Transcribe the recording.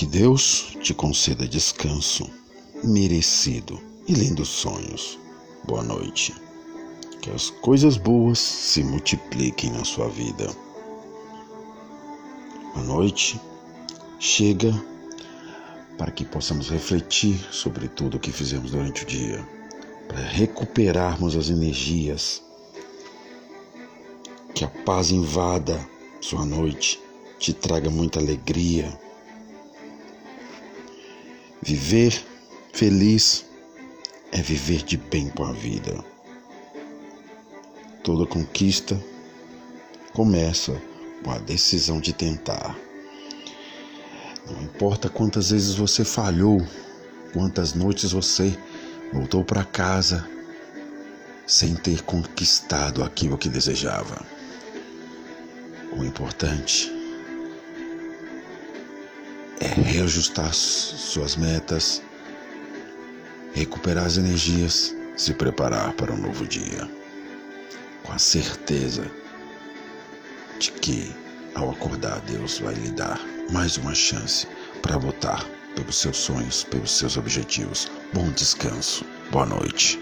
Que Deus te conceda descanso merecido e lindos sonhos. Boa noite. Que as coisas boas se multipliquem na sua vida. A noite chega para que possamos refletir sobre tudo o que fizemos durante o dia, para recuperarmos as energias. Que a paz invada sua noite, te traga muita alegria. Viver feliz é viver de bem com a vida. Toda conquista começa com a decisão de tentar. Não importa quantas vezes você falhou, quantas noites você voltou para casa sem ter conquistado aquilo que desejava. O importante é reajustar suas metas, recuperar as energias, se preparar para um novo dia, com a certeza de que ao acordar Deus vai lhe dar mais uma chance para lutar pelos seus sonhos, pelos seus objetivos. Bom descanso, boa noite.